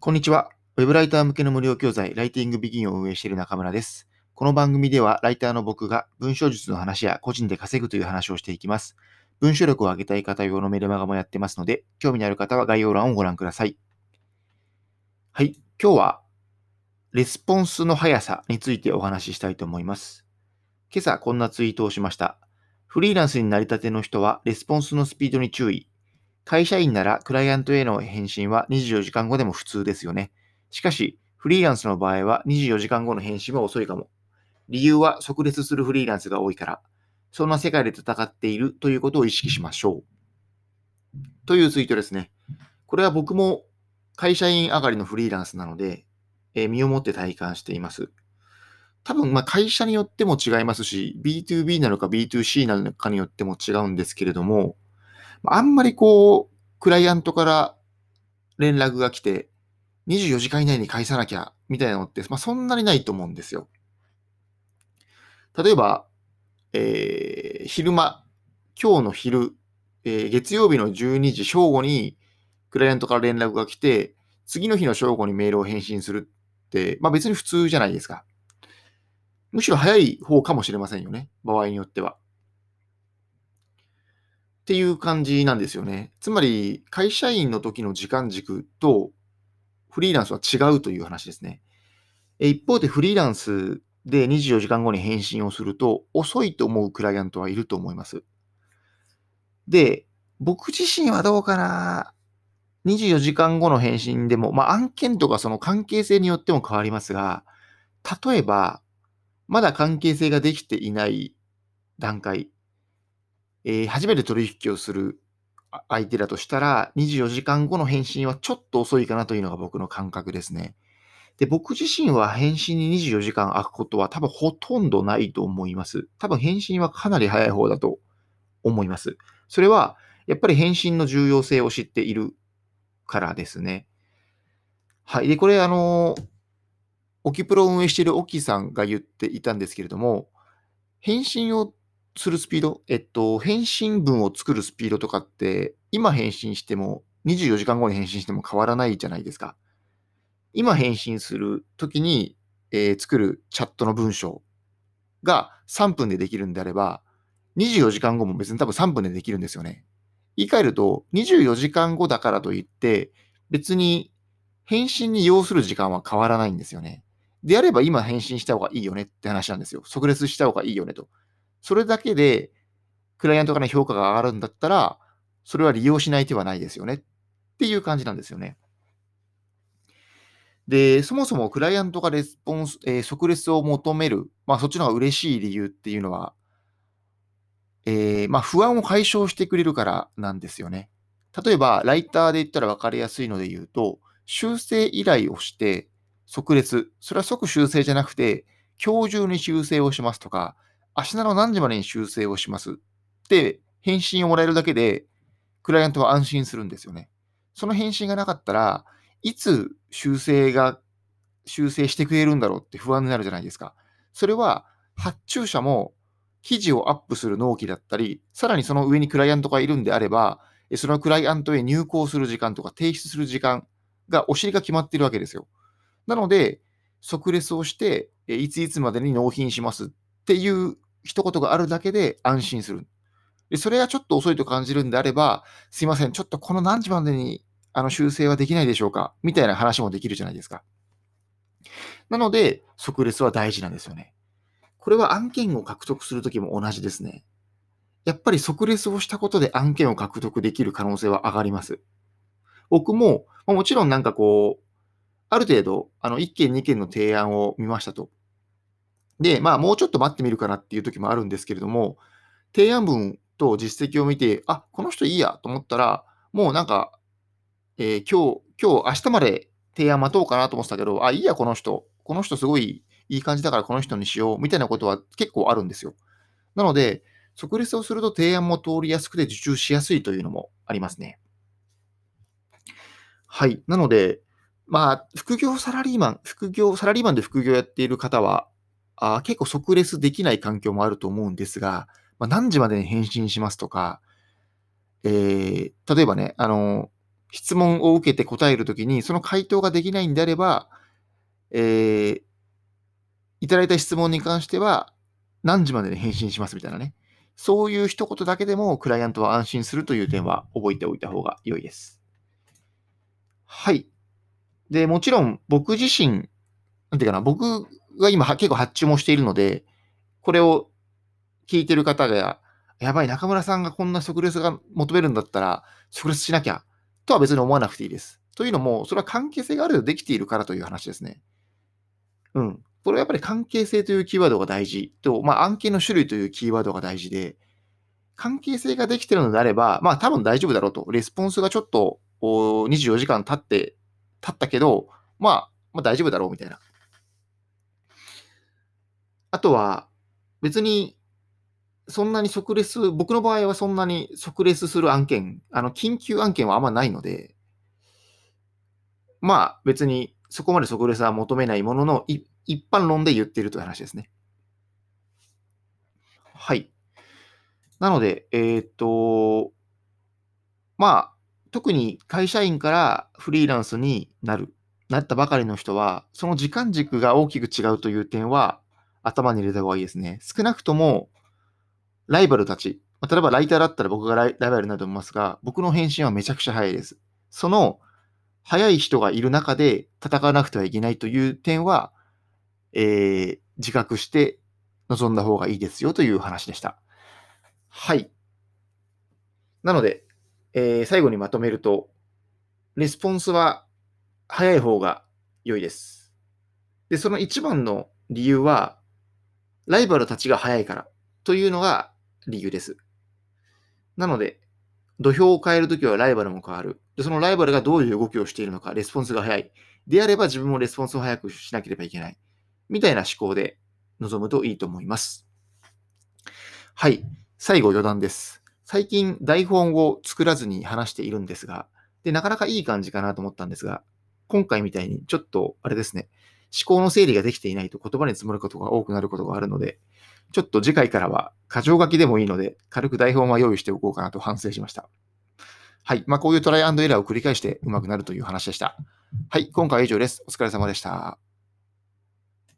こんにちは。ウェブライター向けの無料教材、ライティングビギンを運営している中村です。この番組では、ライターの僕が文章術の話や個人で稼ぐという話をしていきます。文章力を上げたい方用のメルマガもやってますので、興味のある方は概要欄をご覧ください。はい。今日は、レスポンスの速さについてお話ししたいと思います。今朝こんなツイートをしました。フリーランスになりたての人は、レスポンスのスピードに注意。会社員ならクライアントへの返信は24時間後でも普通ですよね。しかし、フリーランスの場合は24時間後の返信は遅いかも。理由は即列するフリーランスが多いから。そんな世界で戦っているということを意識しましょう。というツイートですね。これは僕も会社員上がりのフリーランスなので、えー、身をもって体感しています。多分、ま会社によっても違いますし、B2B なのか B2C なのかによっても違うんですけれども、あんまりこう、クライアントから連絡が来て、24時間以内に返さなきゃ、みたいなのって、まあ、そんなにないと思うんですよ。例えば、えー、昼間、今日の昼、えー、月曜日の12時正午に、クライアントから連絡が来て、次の日の正午にメールを返信するって、まあ別に普通じゃないですか。むしろ早い方かもしれませんよね。場合によっては。っていう感じなんですよね。つまり、会社員の時の時間軸とフリーランスは違うという話ですね。一方でフリーランスで24時間後に返信をすると遅いと思うクライアントはいると思います。で、僕自身はどうかな24時間後の返信でも、まあ、案件とかその関係性によっても変わりますが、例えば、まだ関係性ができていない段階、えー、初めて取引をする相手だとしたら、24時間後の返信はちょっと遅いかなというのが僕の感覚ですね。で、僕自身は返信に24時間空くことは多分ほとんどないと思います。多分返信はかなり早い方だと思います。それは、やっぱり返信の重要性を知っているからですね。はい。で、これ、あの、オキプロを運営しているオキさんが言っていたんですけれども、返信をするスピード、えっと、返信文を作るスピードとかって、今返信しても、24時間後に返信しても変わらないじゃないですか。今返信するときに、えー、作るチャットの文章が3分でできるんであれば、24時間後も別に多分3分でできるんですよね。言い換えると、24時間後だからといって、別に返信に要する時間は変わらないんですよね。であれば今返信した方がいいよねって話なんですよ。即列した方がいいよねと。それだけで、クライアントから評価が上がるんだったら、それは利用しない手はないですよねっていう感じなんですよね。で、そもそもクライアントがレスポンス、えー、即レスを求める、まあそっちの方が嬉しい理由っていうのは、えー、まあ不安を解消してくれるからなんですよね。例えば、ライターで言ったら分かりやすいので言うと、修正依頼をして即列、それは即修正じゃなくて、今日中に修正をしますとか、明日の何時までに修正をしますって返信をもらえるだけで、クライアントは安心するんですよね。その返信がなかったら、いつ修正が、修正してくれるんだろうって不安になるじゃないですか。それは、発注者も記事をアップする納期だったり、さらにその上にクライアントがいるんであれば、そのクライアントへ入稿する時間とか提出する時間が、お尻が決まっているわけですよ。なので、即レスをして、いついつまでに納品しますっていう一言があるだけで安心する。でそれがちょっと遅いと感じるんであれば、すいません、ちょっとこの何時までにあの修正はできないでしょうかみたいな話もできるじゃないですか。なので、即列は大事なんですよね。これは案件を獲得するときも同じですね。やっぱり即列をしたことで案件を獲得できる可能性は上がります。僕も、もちろんなんかこう、ある程度、あの、1件2件の提案を見ましたと。で、まあ、もうちょっと待ってみるかなっていう時もあるんですけれども、提案文と実績を見て、あ、この人いいやと思ったら、もうなんか、えー、今日、今日、明日まで提案待とうかなと思ってたけど、あ、いいや、この人。この人すごいいい感じだからこの人にしよう、みたいなことは結構あるんですよ。なので、即レスをすると提案も通りやすくて受注しやすいというのもありますね。はい。なので、まあ、副業サラリーマン、副業、サラリーマンで副業やっている方は、あ結構即レスできない環境もあると思うんですが、まあ、何時までに返信しますとか、えー、例えばね、あの、質問を受けて答えるときに、その回答ができないんであれば、えー、いただいた質問に関しては、何時までに返信しますみたいなね。そういう一言だけでもクライアントは安心するという点は覚えておいた方が良いです。はい。で、もちろん僕自身、なんていうかな、僕が今結構発注もしているので、これを聞いてる方が、やばい、中村さんがこんな即レスが求めるんだったら、即レスしなきゃ、とは別に思わなくていいです。というのも、それは関係性がある程度できているからという話ですね。うん。これはやっぱり関係性というキーワードが大事と、まあ、案件の種類というキーワードが大事で、関係性ができているのであれば、まあ多分大丈夫だろうと。レスポンスがちょっと24時間経って、経ったけど、まあ、まあ大丈夫だろうみたいな。あとは、別に、そんなに即レス、僕の場合はそんなに即レスする案件、あの、緊急案件はあんまないので、まあ別にそこまで即レスは求めないものの、一般論で言ってるという話ですね。はい。なので、えー、っと、まあ、特に会社員からフリーランスになる、なったばかりの人は、その時間軸が大きく違うという点は頭に入れた方がいいですね。少なくとも、ライバルたち、例えばライターだったら僕がライバルになると思いますが、僕の返信はめちゃくちゃ早いです。その、早い人がいる中で戦わなくてはいけないという点は、えー、自覚して臨んだ方がいいですよという話でした。はい。なので、えー、最後にまとめると、レスポンスは早い方が良いです。で、その一番の理由は、ライバルたちが早いからというのが理由です。なので、土俵を変えるときはライバルも変わる。で、そのライバルがどういう動きをしているのか、レスポンスが早い。であれば自分もレスポンスを早くしなければいけない。みたいな思考で臨むといいと思います。はい。最後余談です。最近台本を作らずに話しているんですが、で、なかなかいい感じかなと思ったんですが、今回みたいにちょっと、あれですね、思考の整理ができていないと言葉に積もることが多くなることがあるので、ちょっと次回からは箇条書きでもいいので、軽く台本は用意しておこうかなと反省しました。はい。まあ、こういうトライエラーを繰り返して上手くなるという話でした。はい。今回は以上です。お疲れ様でした。